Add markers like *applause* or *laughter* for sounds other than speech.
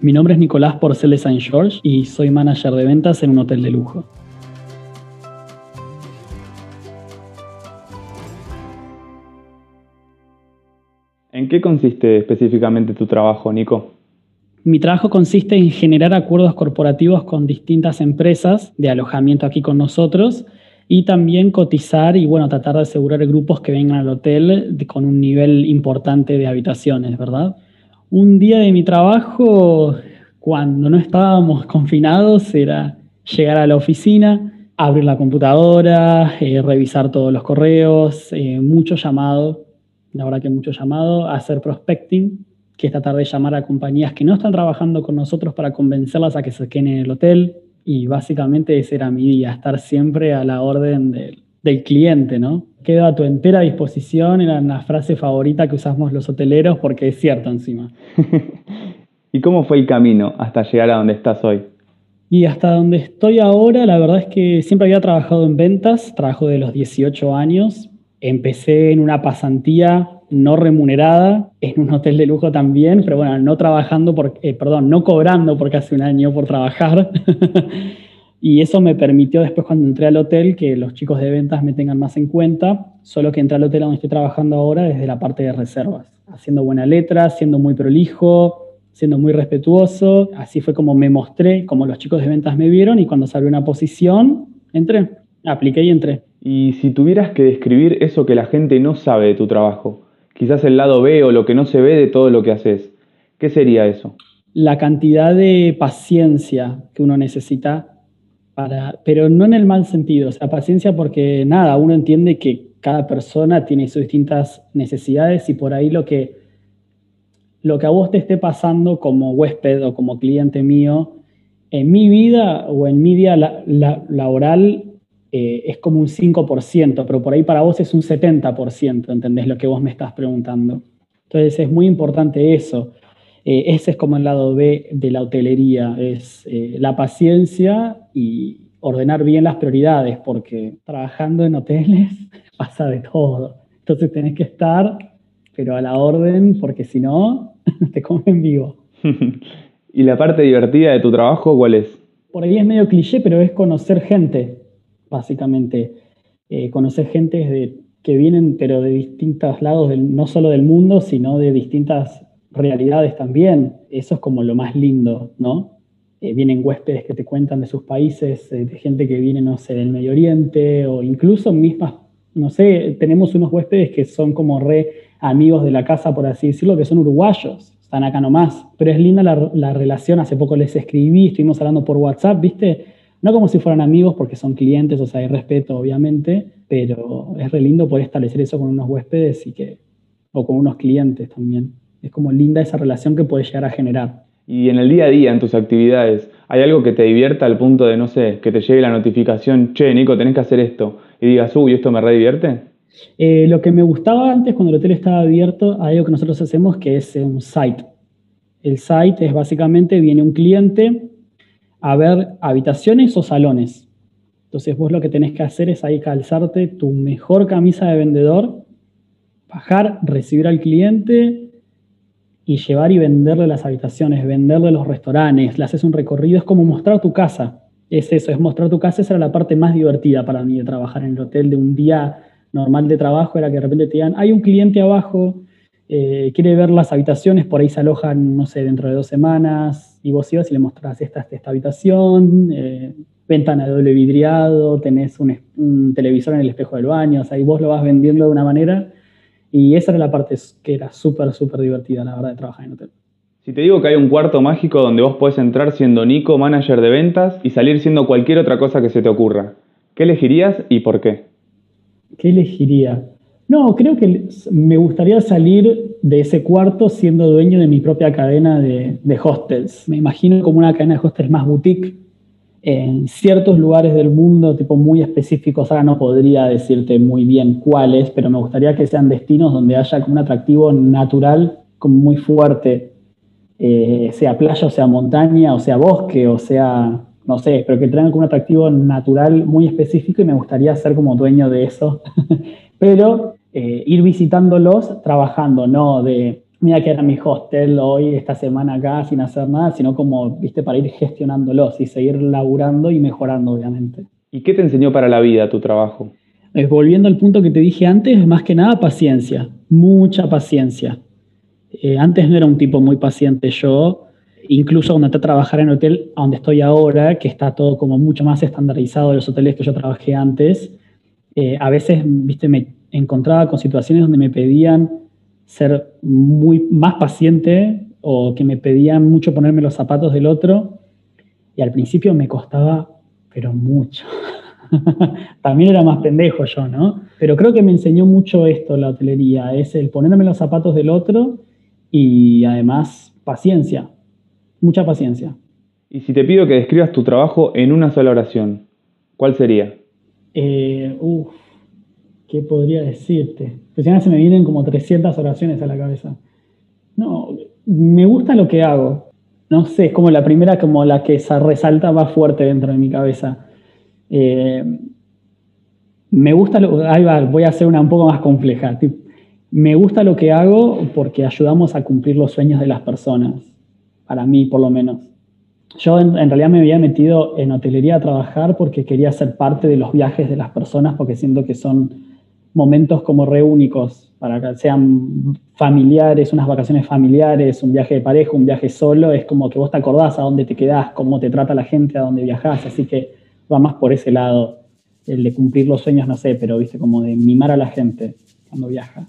Mi nombre es Nicolás Porcel de Saint George y soy manager de ventas en un hotel de lujo. ¿En qué consiste específicamente tu trabajo, Nico? Mi trabajo consiste en generar acuerdos corporativos con distintas empresas de alojamiento aquí con nosotros y también cotizar y bueno, tratar de asegurar grupos que vengan al hotel con un nivel importante de habitaciones, ¿verdad? Un día de mi trabajo, cuando no estábamos confinados, era llegar a la oficina, abrir la computadora, eh, revisar todos los correos, eh, mucho llamado, la verdad que mucho llamado, hacer prospecting, que es tratar de llamar a compañías que no están trabajando con nosotros para convencerlas a que se queden en el hotel. Y básicamente ese era mi día, estar siempre a la orden del, cliente, ¿no? Quedo a tu entera disposición, era una frase favorita que usamos los hoteleros porque es cierto encima. *laughs* ¿Y cómo fue el camino hasta llegar a donde estás hoy? Y hasta donde estoy ahora, la verdad es que siempre había trabajado en ventas, trabajo de los 18 años. Empecé en una pasantía no remunerada en un hotel de lujo también, pero bueno, no trabajando, por, eh, perdón, no cobrando porque hace un año por trabajar. *laughs* y eso me permitió después cuando entré al hotel que los chicos de ventas me tengan más en cuenta, solo que entré al hotel donde estoy trabajando ahora desde la parte de reservas, haciendo buena letra, siendo muy prolijo, siendo muy respetuoso. Así fue como me mostré, como los chicos de ventas me vieron y cuando salió una posición, entré, apliqué y entré. Y si tuvieras que describir eso que la gente no sabe de tu trabajo, quizás el lado B o lo que no se ve de todo lo que haces. ¿Qué sería eso? La cantidad de paciencia que uno necesita pero no en el mal sentido, o sea, paciencia porque nada, uno entiende que cada persona tiene sus distintas necesidades y por ahí lo que, lo que a vos te esté pasando como huésped o como cliente mío, en mi vida o en mi día laboral eh, es como un 5%, pero por ahí para vos es un 70%, ¿entendés lo que vos me estás preguntando? Entonces es muy importante eso. Eh, ese es como el lado B de la hotelería, es eh, la paciencia y ordenar bien las prioridades, porque trabajando en hoteles *laughs* pasa de todo. Entonces tenés que estar, pero a la orden, porque si no, *laughs* te comen vivo. *laughs* ¿Y la parte divertida de tu trabajo cuál es? Por ahí es medio cliché, pero es conocer gente básicamente eh, conocer gente de, que vienen pero de distintos lados, no solo del mundo, sino de distintas realidades también. Eso es como lo más lindo, ¿no? Eh, vienen huéspedes que te cuentan de sus países, eh, de gente que viene, no sé, del Medio Oriente, o incluso mismas, no sé, tenemos unos huéspedes que son como re amigos de la casa, por así decirlo, que son uruguayos, están acá nomás. Pero es linda la, la relación, hace poco les escribí, estuvimos hablando por WhatsApp, ¿viste? No como si fueran amigos porque son clientes, o sea, hay respeto, obviamente, pero es re lindo poder establecer eso con unos huéspedes y que, o con unos clientes también. Es como linda esa relación que puedes llegar a generar. Y en el día a día, en tus actividades, ¿hay algo que te divierta al punto de, no sé, que te llegue la notificación, che, Nico, tenés que hacer esto, y digas, uy, ¿esto me re divierte? Eh, lo que me gustaba antes cuando el hotel estaba abierto, hay algo que nosotros hacemos que es un site. El site es básicamente, viene un cliente, a ver habitaciones o salones. Entonces vos lo que tenés que hacer es ahí calzarte tu mejor camisa de vendedor, bajar, recibir al cliente y llevar y venderle las habitaciones, venderle los restaurantes, le haces un recorrido, es como mostrar tu casa. Es eso, es mostrar tu casa, esa era la parte más divertida para mí de trabajar en el hotel, de un día normal de trabajo, era que de repente te digan, hay un cliente abajo, eh, quiere ver las habitaciones, por ahí se alojan, no sé, dentro de dos semanas, y vos ibas y le mostrás esta, esta habitación, eh, ventana de doble vidriado, tenés un, televisor en el espejo del baño, o sea, y vos lo vas vendiendo de una manera. Y esa era la parte que era súper, súper divertida, la verdad, de trabajar en hotel. Si te digo que hay un cuarto mágico donde vos podés entrar siendo Nico, manager de ventas, y salir siendo cualquier otra cosa que se te ocurra, ¿qué elegirías y por qué? ¿Qué elegiría? No, creo que me gustaría salir de ese cuarto siendo dueño de mi propia cadena de, hostels. Me imagino como una cadena de hostels más boutique en ciertos lugares del mundo, tipo muy específicos. Ahora no podría decirte muy bien cuáles, pero me gustaría que sean destinos donde haya como un atractivo natural como muy fuerte, eh, sea playa o sea montaña o sea bosque o sea, no sé, pero que tengan como un atractivo natural muy específico y me gustaría ser como dueño de eso. *laughs* pero eh, ir visitándolos trabajando, no de mira que era mi hostel hoy, esta semana acá, sin hacer nada, sino como, viste, para ir gestionándolos y seguir laburando y mejorando, obviamente. ¿Y qué te enseñó para la vida tu trabajo? Eh, volviendo al punto que te dije antes, más que nada paciencia, mucha paciencia. Eh, antes no era un tipo muy paciente yo, incluso cuando entré a trabajar en el hotel donde estoy ahora, que está todo como mucho más estandarizado de los hoteles que yo trabajé antes, eh, a veces, viste, me encontraba con situaciones donde me pedían ser muy más paciente o que me pedían mucho ponerme los zapatos del otro y al principio me costaba, pero mucho. *laughs* También era más pendejo yo, ¿no? Pero creo que me enseñó mucho esto la hotelería, es el ponerme los zapatos del otro y además paciencia, mucha paciencia. Y si te pido que describas tu trabajo en una sola oración, ¿cuál sería? Eh, uf, ¿qué podría decirte? Pues ya se me vienen como 300 oraciones a la cabeza. No, me gusta lo que hago. No sé, es como la primera, como la que se resalta más fuerte dentro de mi cabeza. Eh, me gusta, lo, ahí va, voy a hacer una un poco más compleja. Me gusta lo que hago porque ayudamos a cumplir los sueños de las personas, para mí por lo menos. Yo en, realidad me había metido en hotelería a trabajar porque quería ser parte de los viajes de las personas, porque siento que son momentos como re únicos, para que sean familiares, unas vacaciones familiares, un viaje de pareja, un viaje solo, es como que vos te acordás a dónde te quedás, cómo te trata la gente, a dónde viajás, así que va más por ese lado, el de cumplir los sueños, no sé, pero viste, como de mimar a la gente cuando viaja.